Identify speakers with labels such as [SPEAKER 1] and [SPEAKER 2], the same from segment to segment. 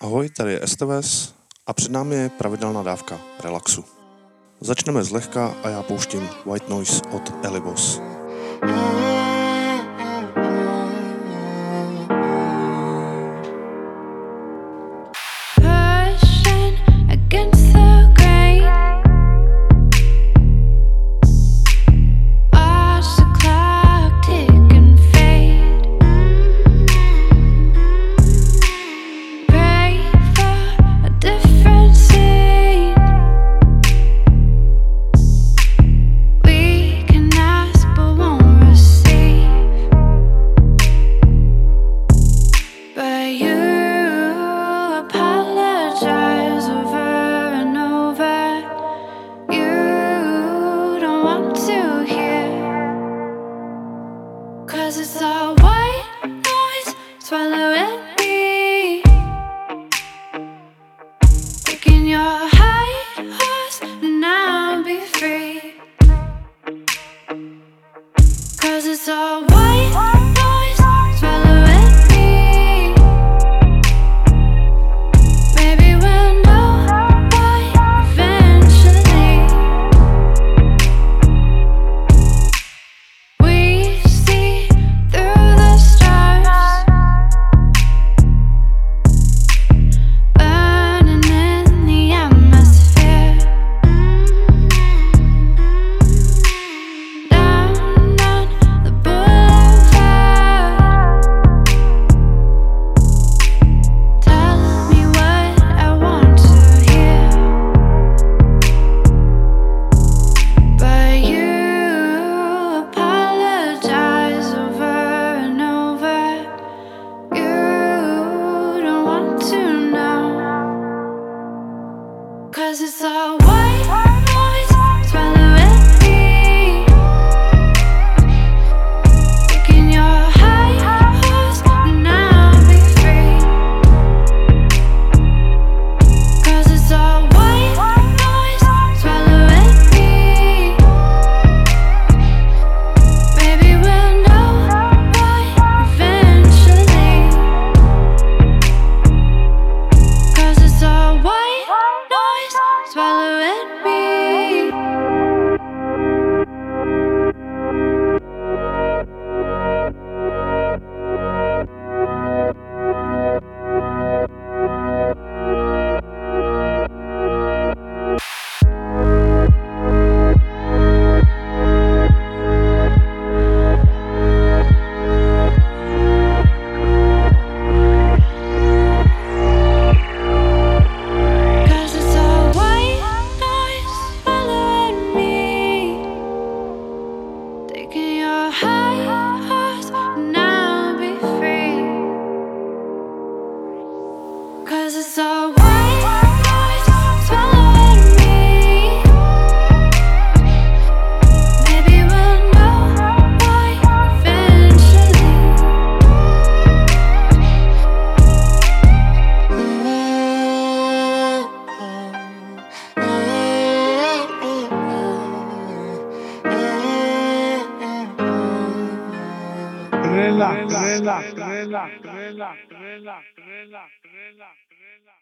[SPEAKER 1] Ahoj, tady je STVS a před námi je pravidelná dávka relaxu. Začneme zlehka a já pouštím White Noise od Elibos.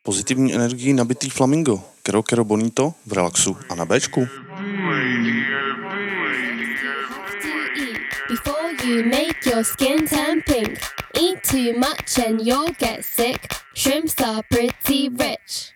[SPEAKER 1] Pozitivní energii nabitý flamingo, Kero Kero Bonito v relaxu a na Bčku. Before you make your skin turn pink, eat too much and you'll get sick. Shrimps are pretty rich.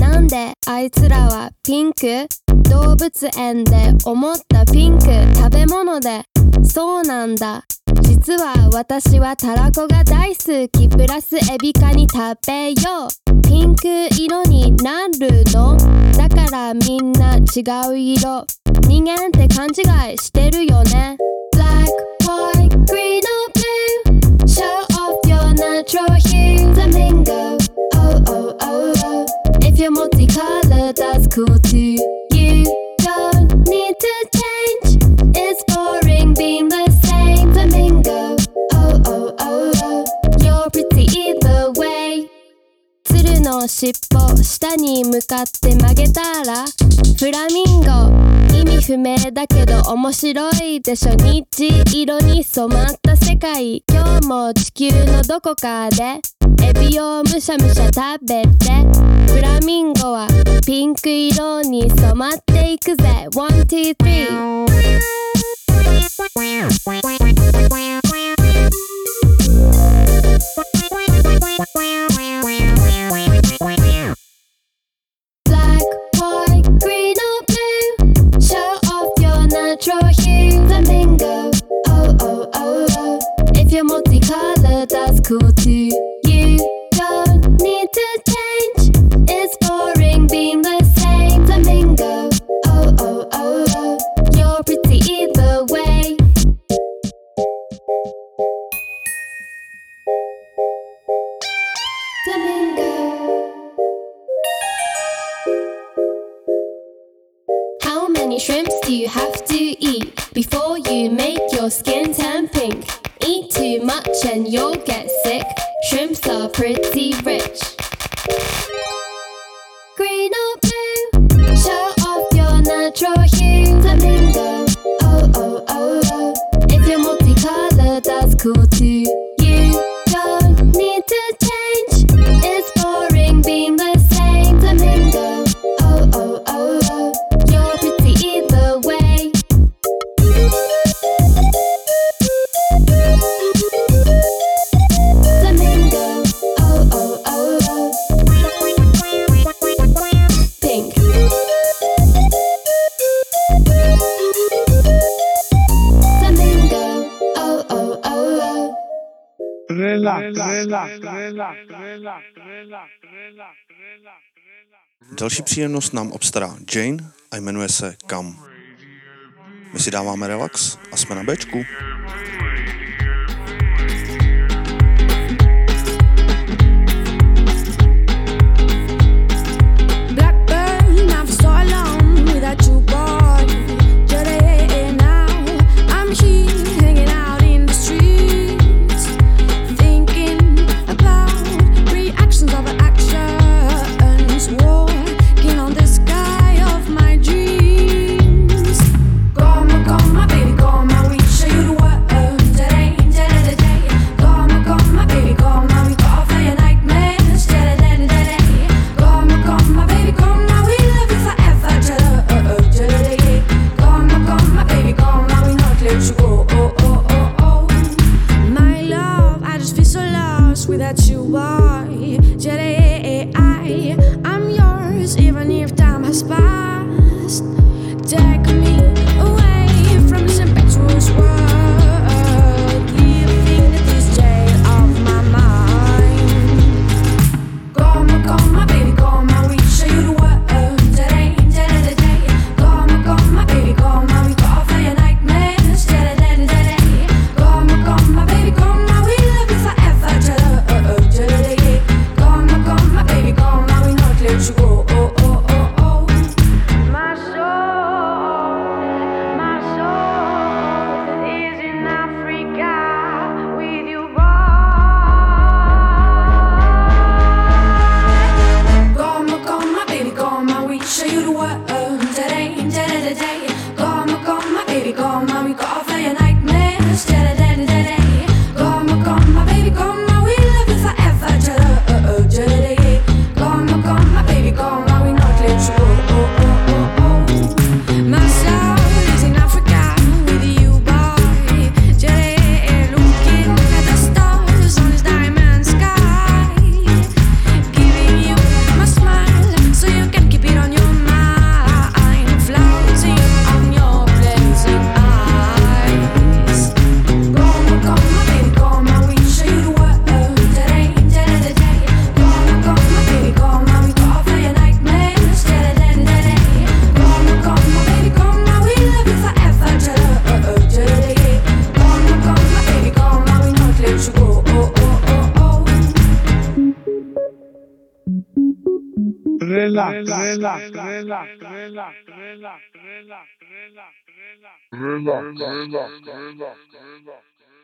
[SPEAKER 1] なんであいつらはピンク？動物園で思ったピンク食べ物で。そうなんだ。実は私はたらこが大好き。プラスエビカに食べよう。ピンク色になるの
[SPEAKER 2] だからみんな違う色人間って勘違いしてるよね Black, white, green or blue Show off your natural hue Flamingo, oh oh oh oh If you're multicolored that's cool の尻尾下に向かって曲げたらフラミンゴ意味不明だけど面白いでしょ。日色に染まった世界。今日も地球のどこかでエビをむしゃむしゃ食べてフラミンゴはピンク色に染まっていくぜ。1 2 3 cool too You don't need to change It's boring being the same Flamingo, oh oh oh oh You're pretty either way Flamingo How many shrimps do you have to eat before you make your skin turn pink? Eat too much and you'll get. Shrimps are pretty rich.
[SPEAKER 3] Další příjemnost nám obstará Jane a jmenuje se Kam. My si dáváme relax a jsme na Bčku.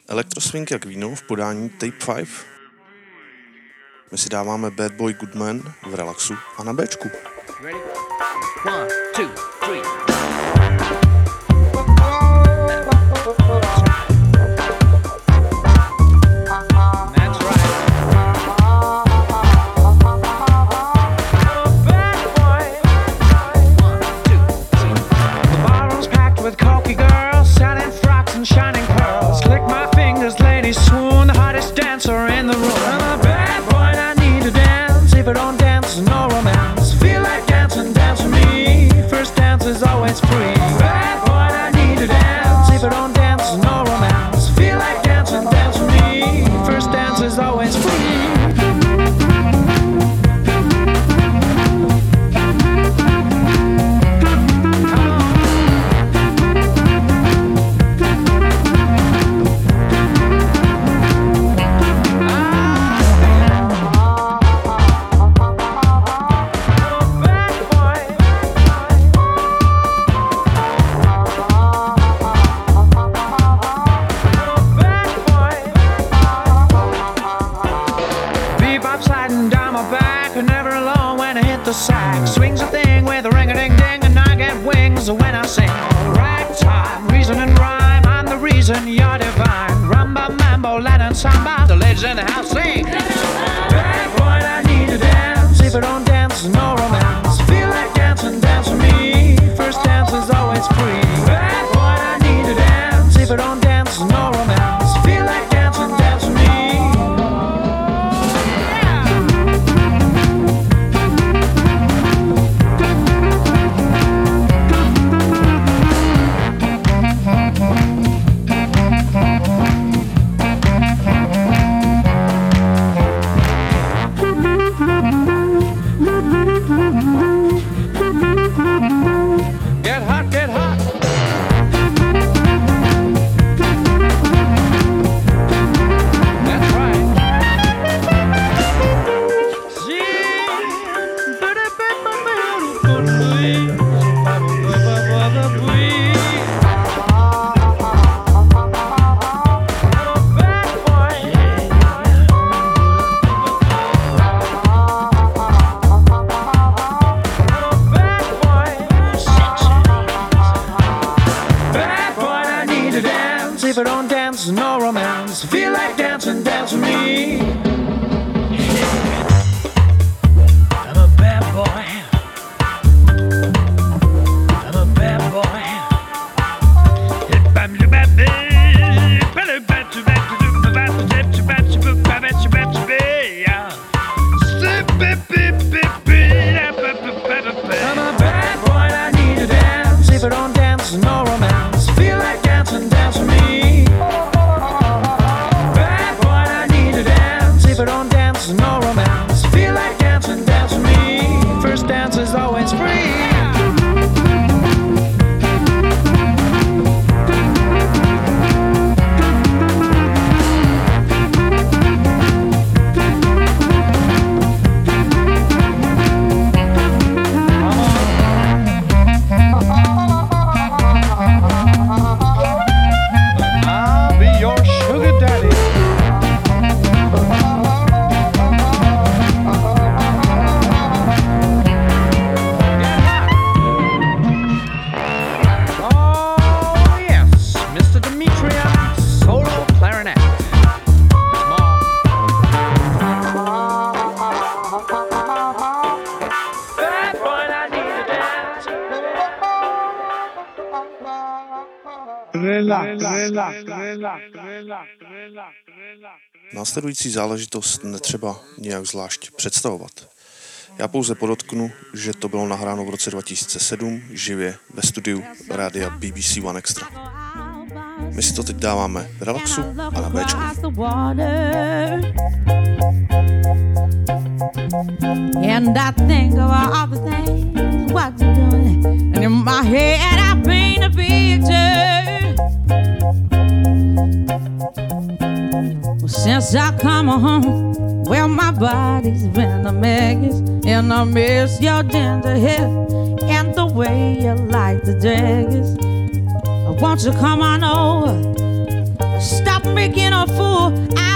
[SPEAKER 3] Elektroswing jak víno v podání Tape 5. My si dáváme Bad Boy Goodman v relaxu a na Bčku.
[SPEAKER 4] Ready? One, two.
[SPEAKER 3] Následující záležitost netřeba nějak zvlášť představovat. Já pouze podotknu, že to bylo nahráno v roce 2007 živě ve studiu rádia BBC One Extra. My si to teď dáváme v relaxu a na Bčku.
[SPEAKER 5] And I think of all the things what you're doing in my head since I come home. Well, my body's been a mess, and I miss your ginger hair and the way you like the daggers. Won't you come on over? Stop making a fool. I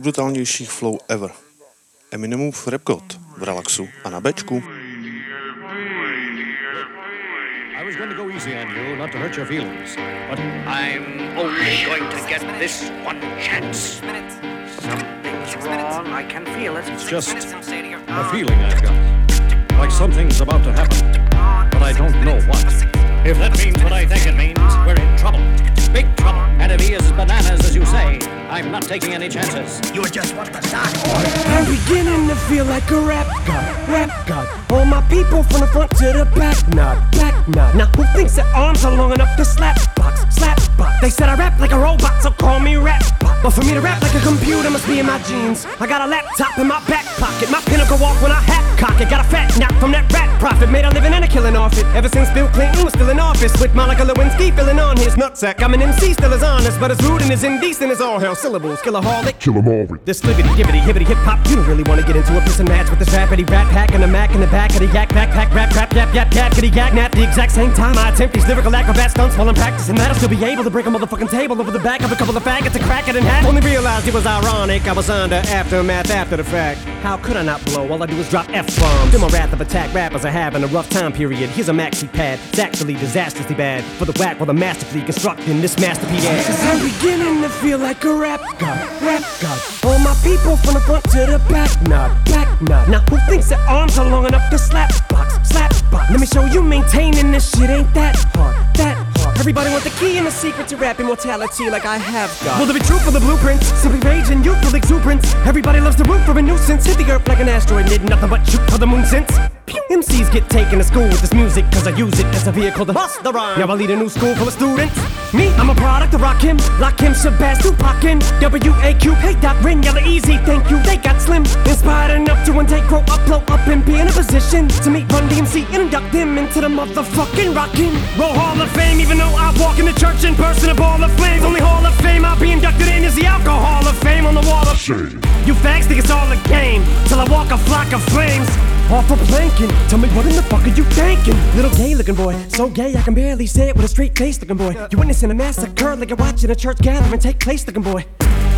[SPEAKER 3] nejbrutálnějších flow ever. Eminemův Rap God v relaxu a na.
[SPEAKER 6] I was going to go easy on you, not to hurt your feelings, but I'm only going to get this one chance. Something's wrong. I can feel it. It's just a feeling I've got. Like something's about to happen, but I don't know what. If that means what I think it means, we're in trouble. Big trouble. And if he is bananas, as you say, I'm not taking any chances. You're just want the start.
[SPEAKER 7] I'm beginning to feel like a rap god, rap god. All my people from the front to the back, nod, back nod. Now who thinks their arms are long enough to slap box, slap box? They said I rap like a robot, so call me rap bot. But for me to rap like a computer must be in my genes. I got a laptop in my back pocket, my pinnacle walk when I hat cock it. Got a fat nap from that rat profit, made a living and a killing off it. Ever since Bill Clinton was still in office, with Monica Lewinsky filling on his nutsack. I'm an MC, still as honest, but as rude and as indecent as all hell. Syllables, killaholic, kill 'em all. This libbity, gibbity, hibbity, hip hop. You don't really wanna get into a piss and match with this rappity rat pack and a mac in the back of the yak backpack, rap, rap, yap, yap, yap, kitty yak, nap. The exact same time I attempt these lyrical acrobat stunts while I'm practicing that, I'll still be able to break a motherfucking table over the back of a couple of faggots and crack it in
[SPEAKER 8] hat. Only realized it was ironic. I was under aftermath after the fact. How could I not blow? All I do is drop F bombs. Feel my wrath of attack. Rappers are having a rough time period. Here's a maxi pad. It's actually disastrously bad. For the whack while the masterfully constructing this masterpiece.
[SPEAKER 7] I'm beginning to feel like a rap god, rap god. All my people from the front to the back, nod, back nod. Now who thinks their arms are long enough to slap box, slap box? Let me show you maintaining this shit ain't that hard. Everybody want the key and the secret to rap immortality like I have got. Will there be truth for the blueprints? Simply rage and youthful exuberance. Everybody loves the root for a nuisance. Hit the earth like an asteroid, did nothing but shoot for the moon since. MCs get taken to school with this music cause I use it as a vehicle to bust the rhyme. Now I lead a new school full of students. Me, I'm a product of Rakim, Lock Him, Shabazz, Tupac, and W-A-Q. Hey, Doc, Ren, Yella, Eazy, thank you. They got slim, inspired enough to intake, grow up, blow up, and be in a position to meet Run DMC and induct them into the motherfucking Rockin' Roll Hall of Fame. Even though I walk in the church in person, a ball of flames. Only Hall of Fame I'll be inducted in is the Alcohol of Fame on the wall of shame. You fags think it's all a game till I walk a flock of flames. Off a planking, tell me what in the fuck are you thinking? Little gay looking boy, so gay I can barely say it with a straight face looking boy. You witnessing a massacre like you're watching a church gathering take place looking boy.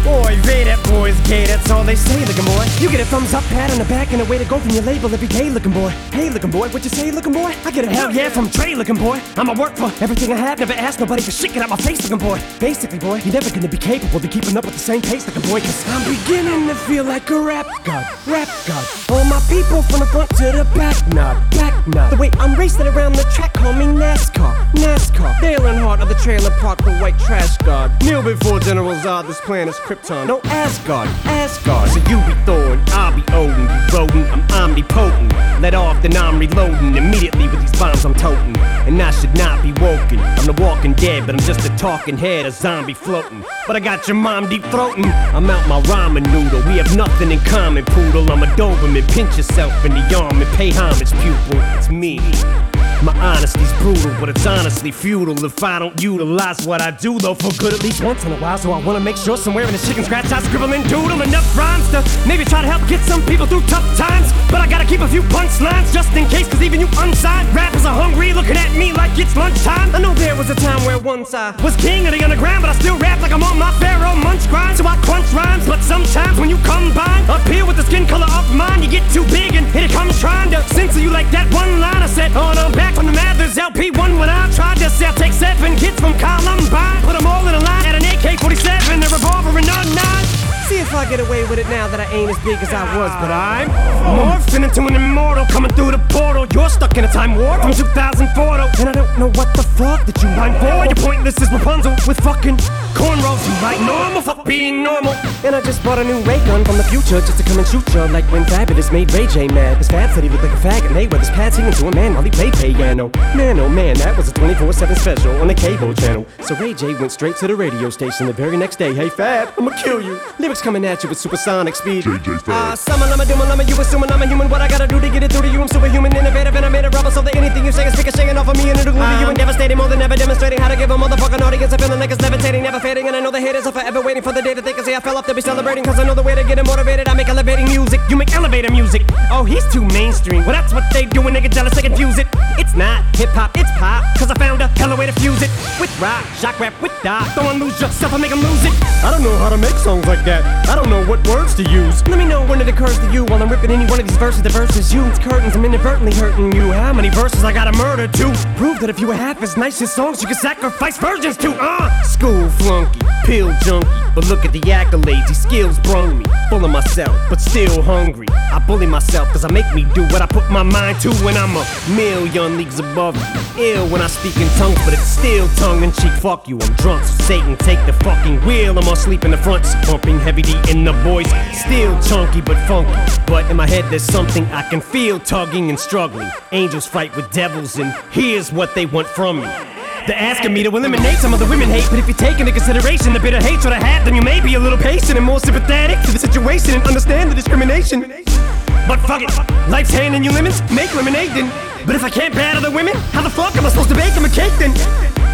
[SPEAKER 7] Boy, they that boy's gay, that's all they say, looking boy. You get a thumbs up, pat on the back, and a way to go from your label you gay, looking boy. Hey, looking boy, what you say, looking boy? I get a hell yeah from Trey, looking boy. I'ma work for everything I have, never ask nobody for shit, get out my face, looking boy. Basically, boy, you're never gonna be capable of keeping up with the same pace, looking boy, cause I'm beginning to feel like a rap god, rap god. All my people from the front to the back, nod, back nod. The way I'm racing around the track, call me NASCAR, NASCAR. Dale Earnhardt of the trailer park, the white trash god. Kneel before General Zod, ah, this planet's Krypton. No Asgard, Asgard. So you be Thor and I'll be Odin. You rodent, I'm omnipotent. Let off, then I'm reloading. Immediately with these bombs I'm toting. And I should not be woken. I'm the walking dead, but I'm just a talking head, a zombie floating. But I got your mom deep throating. I'm out my ramen noodle. We have nothing in common, poodle. I'm a Doberman. Pinch yourself in the arm and pay homage, pupil. It's me. My honesty's brutal, but it's honestly futile if I don't utilize what I do, though, for good at least once in a while. So I wanna make sure somewhere in the chicken scratch I scribble and doodle enough rhymes to maybe try to help get some people through tough times. But I gotta keep a few punchlines just in case, cause even you unsigned rappers are hungry, looking at me like it's lunchtime. I know there was a time where once I was king of the underground, but I still rap like I'm on my pharaoh munch grind. So I crunch rhymes, but sometimes when you combine up here with the skin color of mine, you get too big and it comes trying to censor you like that one line I said. on. I'm back from the Mathers LP1 when I tried to sell. Take seven kids from Columbine, put them all in a line at an AK 47, a revolver, and a nine. See if I get away with it now that I ain't as big as I was, but I'm morphing into an immortal coming through the portal. You're stuck in a time warp from 2004, though, and I don't know what the fuck that you mind for. You're pointless as Rapunzel with fucking cornrows. You like normal, fuck being normal. And I just bought a new ray gun from the future just to come and shoot ya like when Fabolous made Ray J mad. His Fab said he looked like a faggot. Mayweather's pad singing to a man while he played piano. Man, oh man, that was a 24/7 special on the cable channel. So Ray J went straight to the radio station the very next day. Hey Fab, I'ma kill you. Lyrics coming at you with supersonic speed. Ah, summon, I'm a doom, I'm a you assuming I'm a human. What I gotta do to get it through to you? I'm superhuman, innovative, and I made a rubber so that anything you say is ricocheting off of me and it'll glue to you and devastating more than ever, demonstrating how to give a motherfucking audience a feeling like it's levitating, never And I know the haters are forever waiting for the day that they can say I fell off to be celebrating. Cause I know the way to get it motivated. I make elevating music, you make elevator music. Oh, he's too mainstream. Well, that's what they do when they get jealous, they confuse it. It's not hip hop, it's pop. Cause I found a hella way to fuse it with rock, shock rap, with dot. Don't lose yourself, I make them lose it. I don't know how to make songs like that. I don't know what words to use. Let me know when it occurs to you while I'm ripping any one of these verses. The verses you, it's curtains. I'm inadvertently hurting you. How many verses I gotta murder to prove that if you were half as nice as songs, you could sacrifice virgins to? Uh, school flunky, pill junkie. But look at the accolades, these skills brung me. Full of myself, but still hungry. I bully myself cause I make me do what I put my mind to when I'm a million leagues above you. Ill when I speak in tongues, but it's still tongue in cheek. Fuck you, I'm drunk. So Satan, take the fucking wheel. I'm asleep in the front, seat, pumping Heavy D in the voice. Still chunky but funky. But in my head, there's something I can feel tugging and struggling. Angels fight with devils, and here's what they want from me. They're asking me to eliminate some of the women hate, but if you take into consideration the bitter hatred I have, then you may be a little patient and more sympathetic to the situation and understand the discrimination. But fuck it, life's handing you lemons, make lemonade then. But if I can't bear the women, how the fuck am I supposed to bake them a cake then?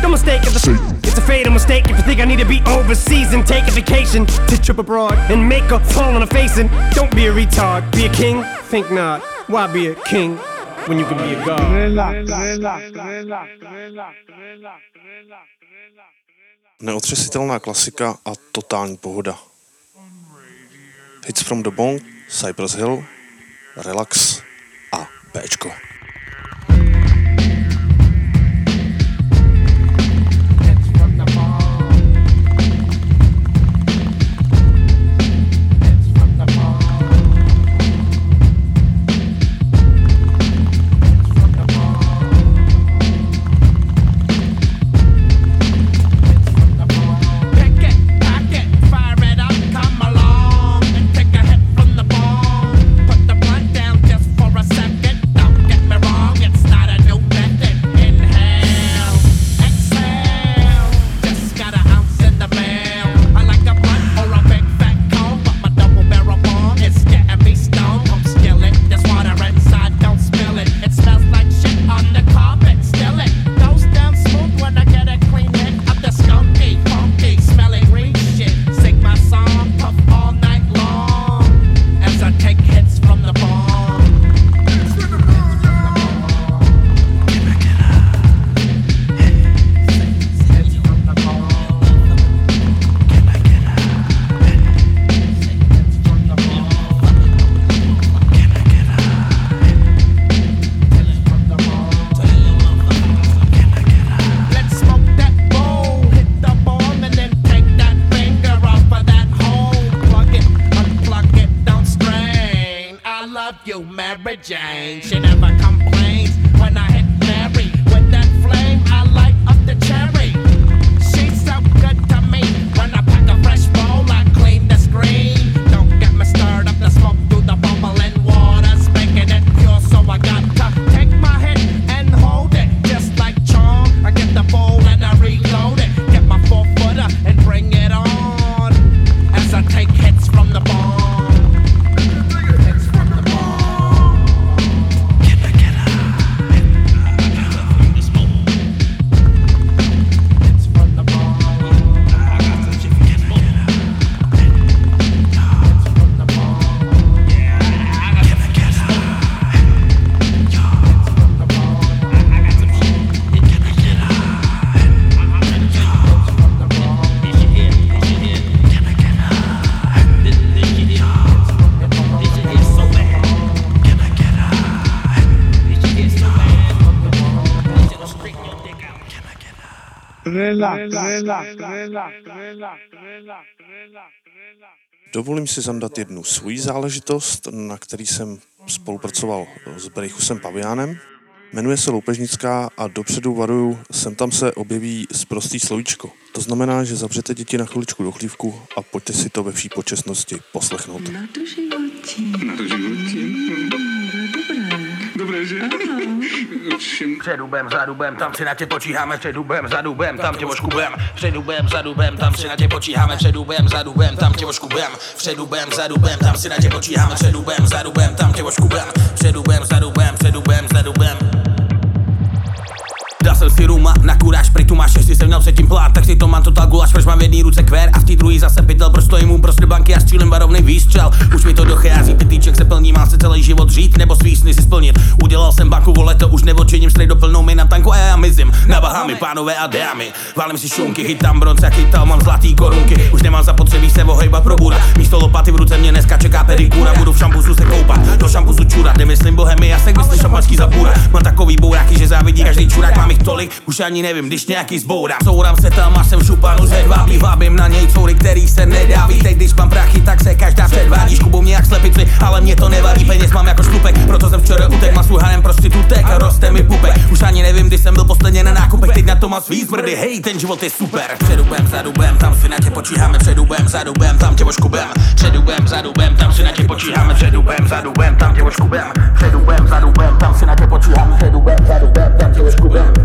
[SPEAKER 7] No mistake, it's a, it's a fatal mistake if you think I need to be overseas and take a vacation to trip abroad and make a fall on a face and don't be a retard, be a king. Think not, why be a king when you can be a god?
[SPEAKER 9] Neotřesitelná klasika a totální pohoda. Hits from the Bong, Cypress Hill, Relax a Bčko. Dovolím si zandat jednu svoji záležitost, na který jsem spolupracoval s Brejchusem Paviánem. Jmenuje se Loupežnická a dopředu varuju, sem tam se objeví sprostý slovíčko. To znamená, že zavřete děti na chviličku do chlívku a pojďte si to ve vší počestnosti poslechnout.
[SPEAKER 10] Na to životí.
[SPEAKER 11] Na to životí. Že? Všim
[SPEAKER 12] Před dubem, za dubem, tam si na tě počíháme, před dubem, za dubem, tam tě oškubem. Před dubem, za dubem, tam si na tě počíháme, před dubem, za dubem, tam tě oškubem. Před dubem, za dubem, tam si na tě počíháme, před dubem, za dubem, tam tě oškubem. Před dubem, za dubem, před dubem, za dubem. Dal jsem si ruma na kuráž, prý tu máš, jestli jsem měl předtím plát, tak si to mám total guláš, proč mám v jedný ruce kvér a v té druhé zase pytel, proč stojím u prostě banky a střílím barovný výstřel. Už mi to dochází, pytlíček se plní, má se celý život žít, nebo svý sny si splnit. Udělal jsem banku, vole, to už neodčiním, strejk do plnou mi na tanku a já mizím. Na Bahamy, pánové a dámy, válím si šunky, chytám bronz a chytal, mám zlatý korunky, už nemám zapotřebí se ohejbat pro bura. Místo lopaty v ruce mě dneska čeká pedikura, budu v šampusu se koupat, do šampusu čurat, nemyslím bohemy, já se myslím šampanský zabura. Mám takový bouráky, že závidí každý čurák, mám tolik, už ani nevím, když nějaký zbourám. Sourám se tam a jsem šupanu z hedvábí, vábím na něj coury, který se nedáví. Teď když mám prachy, tak se každá předvádí. Škubou mě jak slepici, ale mě to nevadí, peněz mám jako šlupek, proto jsem včera utek, svůj hanem prostitutek a roste mi pupek. Už ani nevím, kdy jsem byl posledně na nákupech, teď na to mám svý zbrdy, hej, ten život je super. Před dubem, za dubem, tam si na tě počíháme, před dubem, za dubem, tam tě oškubem. Před dubem, za dubem, tam si na tě počíháme, před dubem, za dubem, tam tě oškubem. Před dubem, za dubem, tam si na tě počíháme, před dubem, za dubem, tam tě oškubem.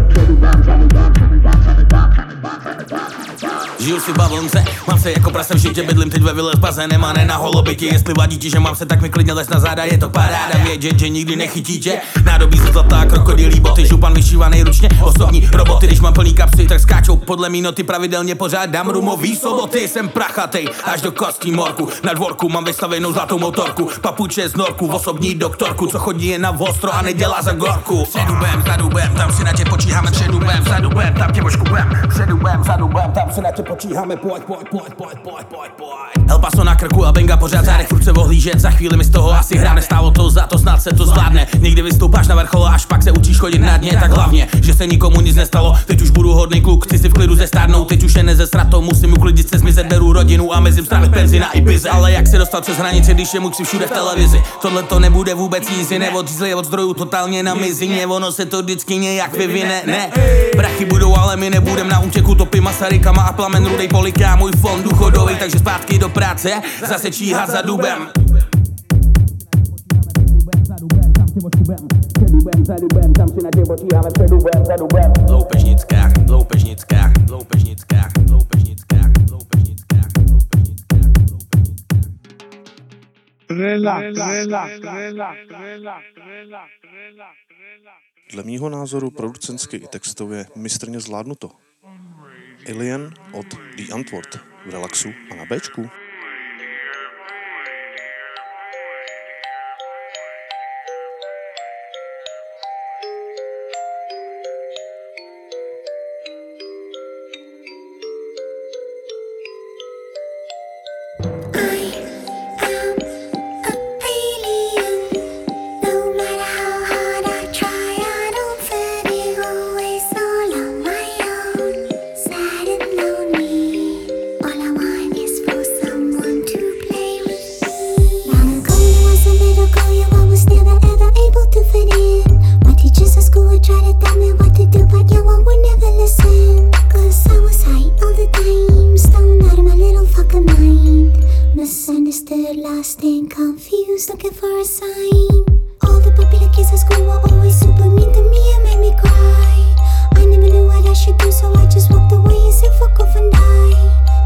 [SPEAKER 12] Žiju si v bavlnce, mám se jako prase v žitě, bydlím teď ve vile s bazénem a ne na holobitě. Jestli vadí ti, že mám se, tak mi klidně les na záda, je to paráda vědět, že nikdy nechytí tě. Nádobí se zlatá, krokodýlí boty, župan vyšívaný ručně, osobní roboty, když mám plný kapsy, tak skáčou podle mý noty, pravidelně pořádám rumový soboty, jsem prachatej, až do kostí morku, na dvorku mám vystavenou zlatou motorku, papuče z norku, v osobní doktorku, co chodí jen na vostro a nedělá za gorku. Dubem, za dubem, tam si na tě počíháme, před dubem, za dubem, tam tě oškubem, před dubem, za dubem, tam si na tě počíháme, pojď, pojď, pojď, pojď, pojď, pojď, pojď. El Paso na krku a Benga pořád zádech, furt se ohlížet, za chvíli mi z toho asi hra nestálo to za to, snad se to zvládne. Nikdy vystoupáš na vrchol, až pak se učíš chodit na dně, tak hlavně, že se nikomu nic nestalo. Teď už budu hodný kluk, chci si v klidu zestárnout, teď už je nezesrat to, musím uklidit se, zmizet, beru rodinu a mezi strany penzina i bize. Ale jak se dostat přes hranice, když je mu chci všude v televizi. Tohle to nebude vůbec easy, neodřízli od zdrojů totálně na mizině, ono se to vždycky nějak vyvine, ne. Brachy budou, ale my nebudem na útěku, topy Masarykama a plamen rudej poliká, můj fond důchodový, takže zpátky do práce, zase číhat za dubem.
[SPEAKER 13] Relax.
[SPEAKER 3] Dle mýho názoru producentsky i textově mistrně zvládnuto. Alien od The Antwort v relaxu a na Bčku.
[SPEAKER 14] Misunderstood, lost and confused, looking for a sign. All the popular kids at school were always super mean to me and made me cry. I never knew what I should do, so I just walked away and said fuck off and die.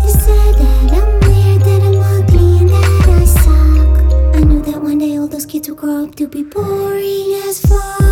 [SPEAKER 14] They said that I'm weird, that I'm ugly, and that I suck. I knew that one day all those kids would grow up to be boring as fuck.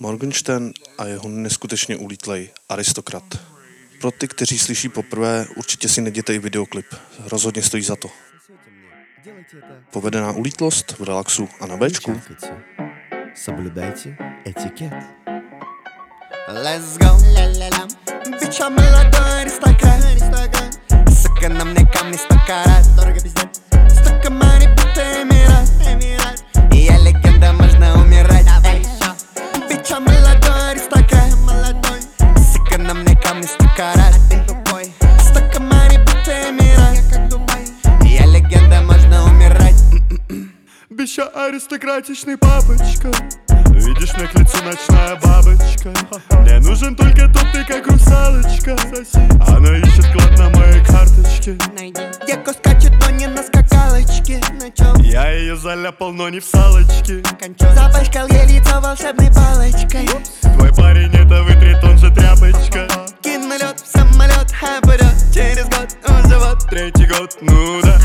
[SPEAKER 3] Morgenstern a jeho neskutečně ulítlej aristokrat. Pro ty, kteří slyší poprvé, určitě si neděte i videoklip. Rozhodně stojí za to. Povedená ulítlost v relaxu a na Bčku.
[SPEAKER 15] Соблюдайте этикет.
[SPEAKER 16] Let's go, ла-ла-ла Bitch, I'm молодой аристократ Сука, на мне камни сто карат Дорого пиздец Money, будто эмират. И я легенда, можно умирать. I'm молодой аристократ? Сука, на мне камни сто карат Столько money, будто эмират. Я я легенда, можно умирать.
[SPEAKER 17] Бича аристократичный папочка. Видишь, мне к лицу ночная бабочка. Мне нужен только тот, ты как русалочка. Она ищет клад на моей карточке.
[SPEAKER 16] Скачет, но не на чём?
[SPEAKER 17] Я ее заляпал, но не в салочке.
[SPEAKER 16] Запачкал ей лицо волшебной палочкой.
[SPEAKER 17] Твой парень это вытрет, он же тряпочка.
[SPEAKER 16] Кин на лед, в самолет, а вперед Через год уже вот
[SPEAKER 17] Третий год, ну да.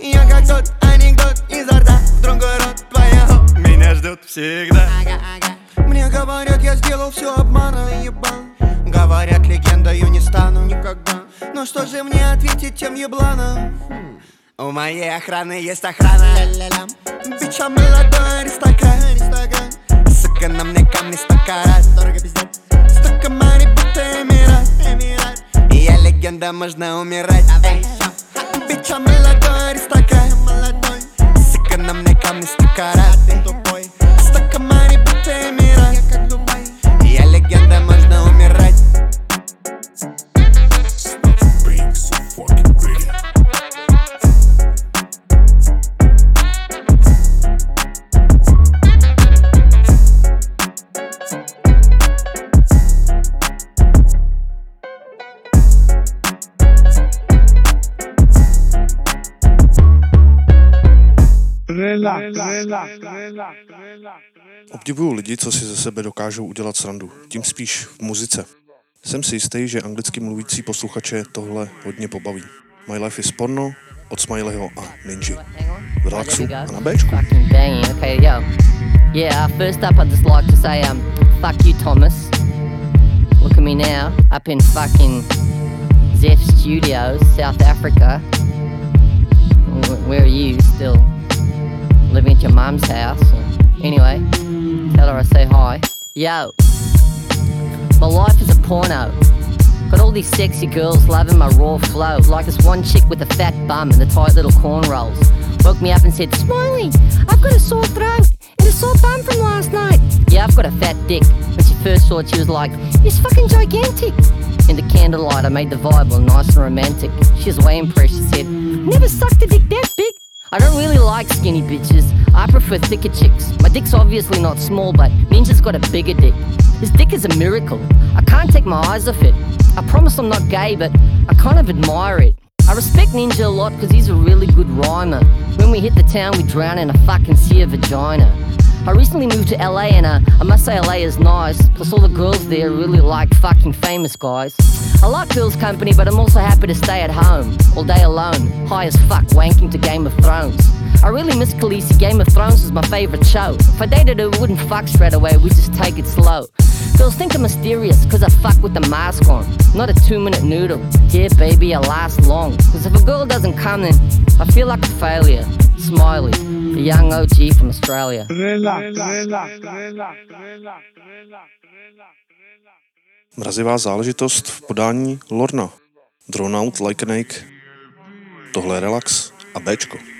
[SPEAKER 16] Я как тот анекдот изо рта в другой рот твоего.
[SPEAKER 17] Меня ждет всегда.
[SPEAKER 16] Мне говорят, я сделал все обманом, ебан. Говорят, легендою не стану никогда. Но что же мне ответить тем ебланам? У моей охраны есть охрана. Ля-ля-ля. Бича молодой аристократ Сука, на мне камни сто карат Дорого пиздец. Столько money, будто эмират. И я легенда, можно умирать. Эй, Бича молодой. Аристократ Сука, на мне камни сто карат Столько money, будто эмират. И я легенда, можно
[SPEAKER 3] Obdivuju lidi, co si ze sebe dokážou udělat srandu. Tím spíš v muzice. Jsem si jistý, že anglicky mluvící posluchače tohle hodně pobaví. My Life is Porno od Smileyho a Ninji. V relaxu a na Bčku.
[SPEAKER 18] Yeah, first up, I'd just like to say, um, fuck you, Thomas. Look at me now, up in fucking Zeph Studios, South Africa. Wh- Where are you still? Living at your mum's house? Anyway, tell her I say hi. Yo. My life is a porno. Got all these sexy girls loving my raw flow. Like this one chick with a fat bum and the tight little corn rolls. Woke me up and said, Smiley, I've got a sore throat and a sore bum from last night. Yeah, I've got a fat dick. When she first saw it, she was like, It's fucking gigantic. In the candlelight, I made the vibe all nice and romantic. She was way impressed. She said, Never sucked a dick that big. I don't really like skinny bitches. I prefer thicker chicks. My dick's obviously not small, but Ninja's got a bigger dick. His dick is a miracle. I can't take my eyes off it. I promise I'm not gay, but I kind of admire it. I respect Ninja a lot because he's a really good rhymer. When we hit the town, we drown in a fucking sea of vagina. I recently moved to LA and uh, I must say LA is nice. Plus all the girls there really like fucking famous guys. I like girls' company, but I'm also happy to stay at home all day alone, high as fuck, wanking to Game of Thrones. I really miss Khaleesi. Game of Thrones was my favorite show. If I dated her, we wouldn't fuck straight away. We just take it slow. Girls think I'm mysterious cause I fuck with the mask on. Not a two minute noodle. Yeah, baby, I last long. Cause if a girl doesn't come, then I feel like a failure. Smiley, the young OG from Australia.
[SPEAKER 3] Mrazivá záležitost v podání Lorna. Drone out like a Nike. Tohle je relax a Bčko.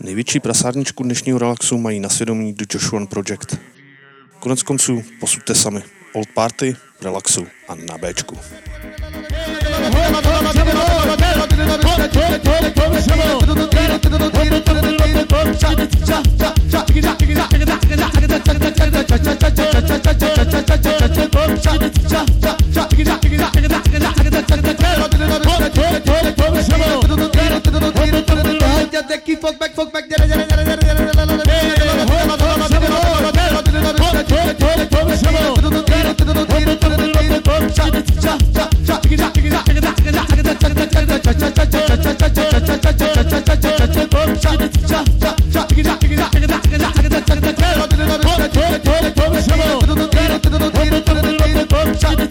[SPEAKER 3] Největší prasárničku dnešního relaxu mají na svědomí The Joshua Project. Konec konců posuďte sami. Old Party, relaxu a na Bčku.
[SPEAKER 16] Fuck back, fuck back, Até que fuck back, fuck back,
[SPEAKER 13] Shut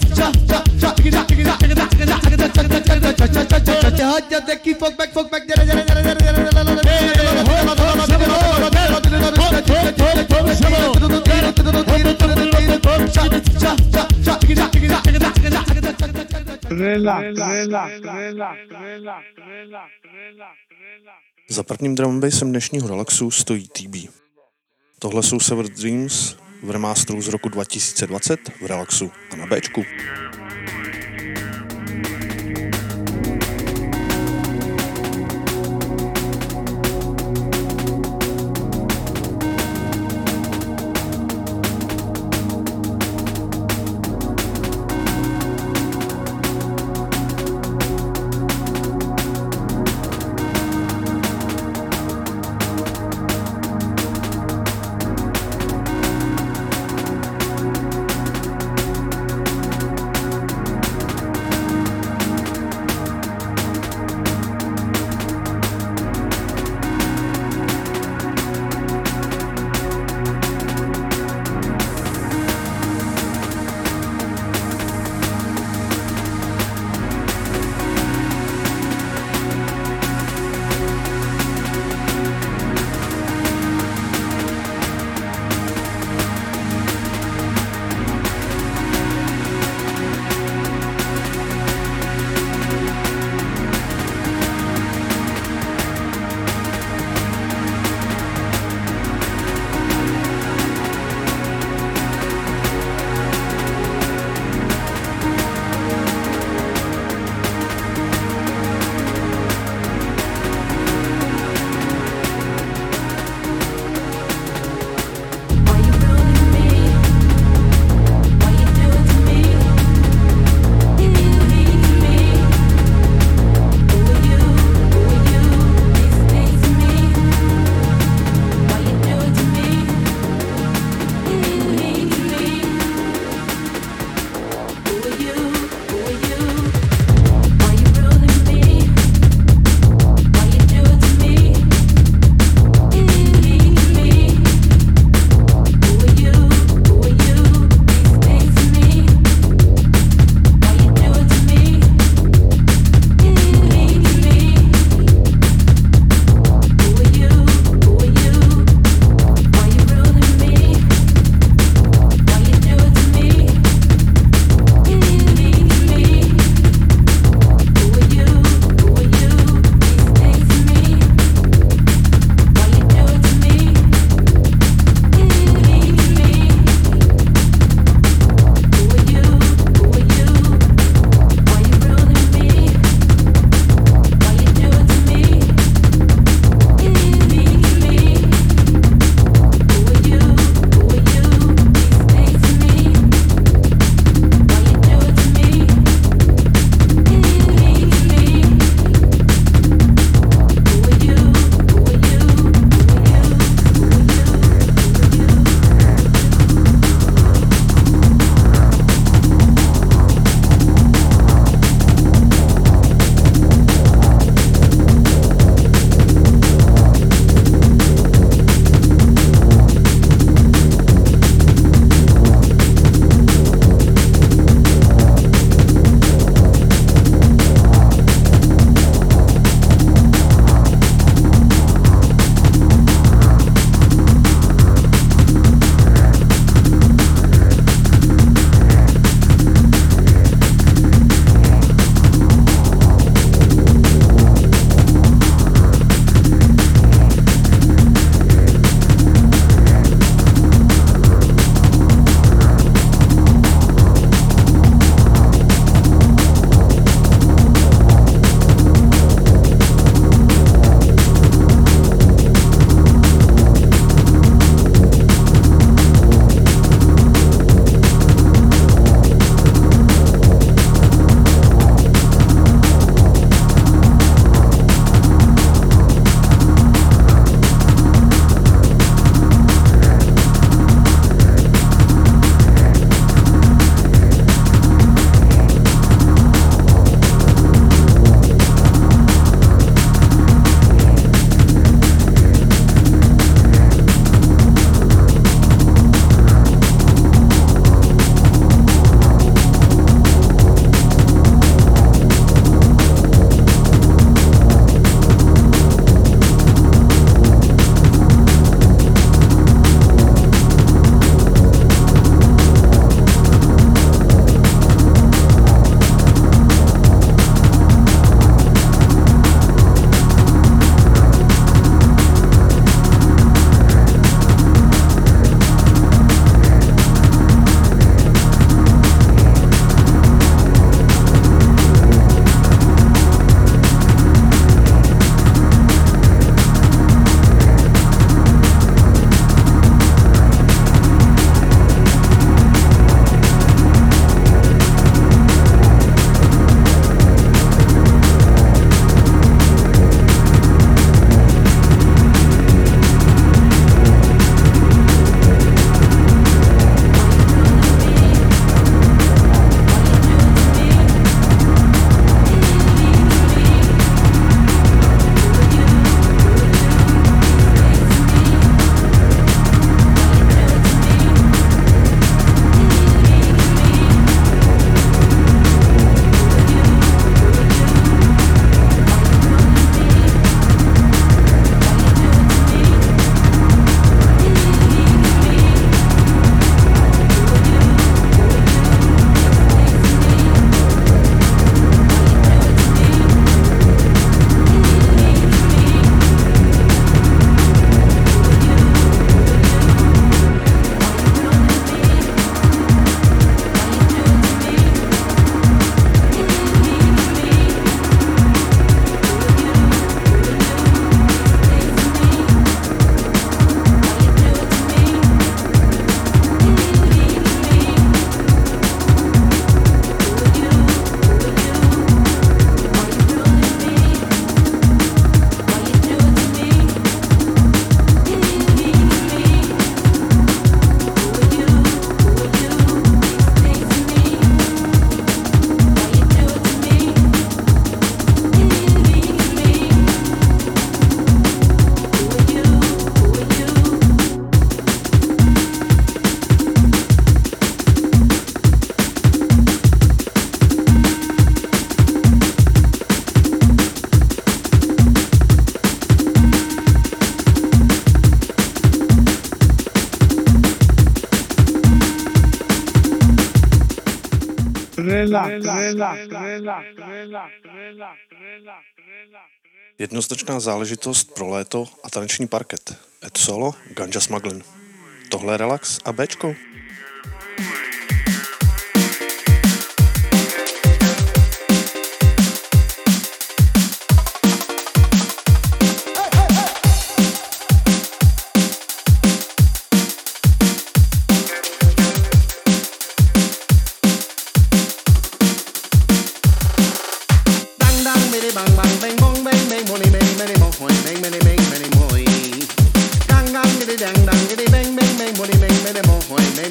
[SPEAKER 3] za prvním drumbejsem dnešního relaxu stojí TB. Tohle jsou Sever Dreams v remasteru z roku 2020 v relaxu a na Bčku. Jednoznačná záležitost pro léto a taneční parket. Et solo, Ganja Smuggling. Tohle je relax a Bčko.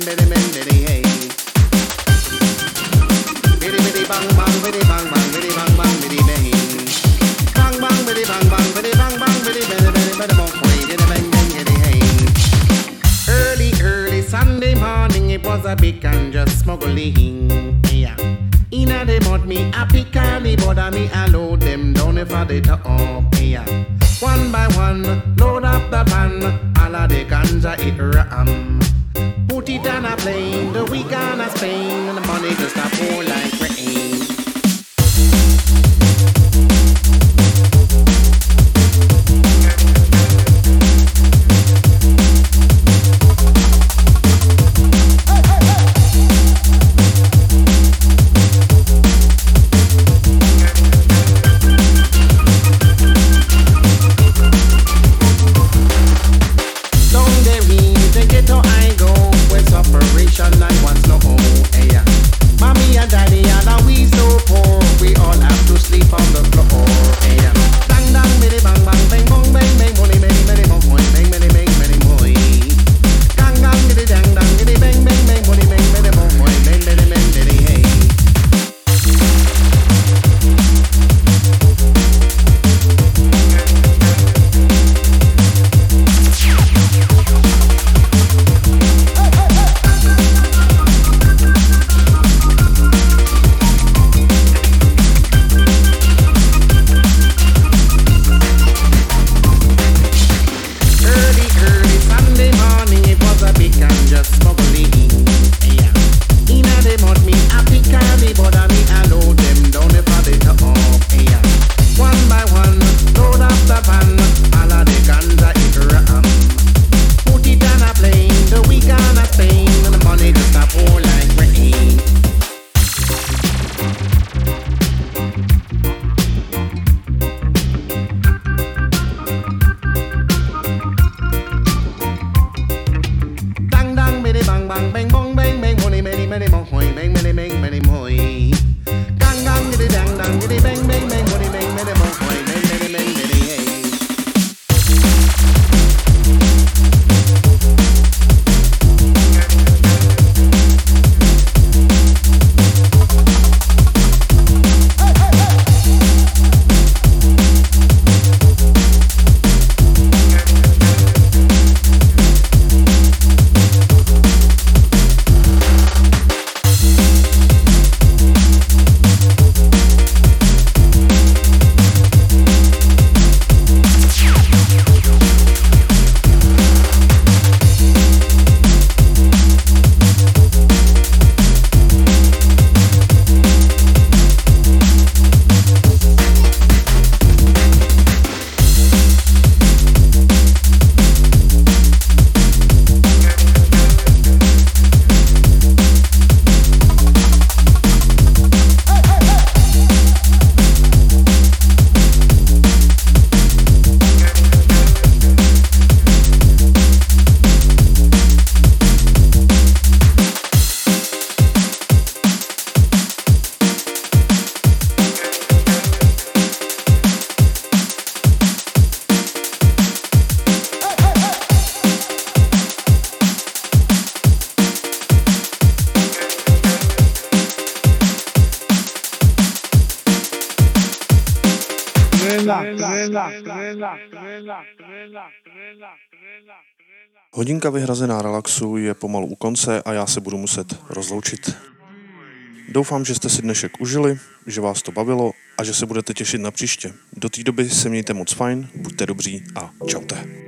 [SPEAKER 9] Bene, bene.
[SPEAKER 3] Hodinka vyhrazená relaxu je pomalu u konce a já se budu muset rozloučit. Doufám, že jste si dnešek užili, že vás to bavilo a že se budete těšit na příště. Do té doby se mějte moc fajn, buďte dobří a čaute.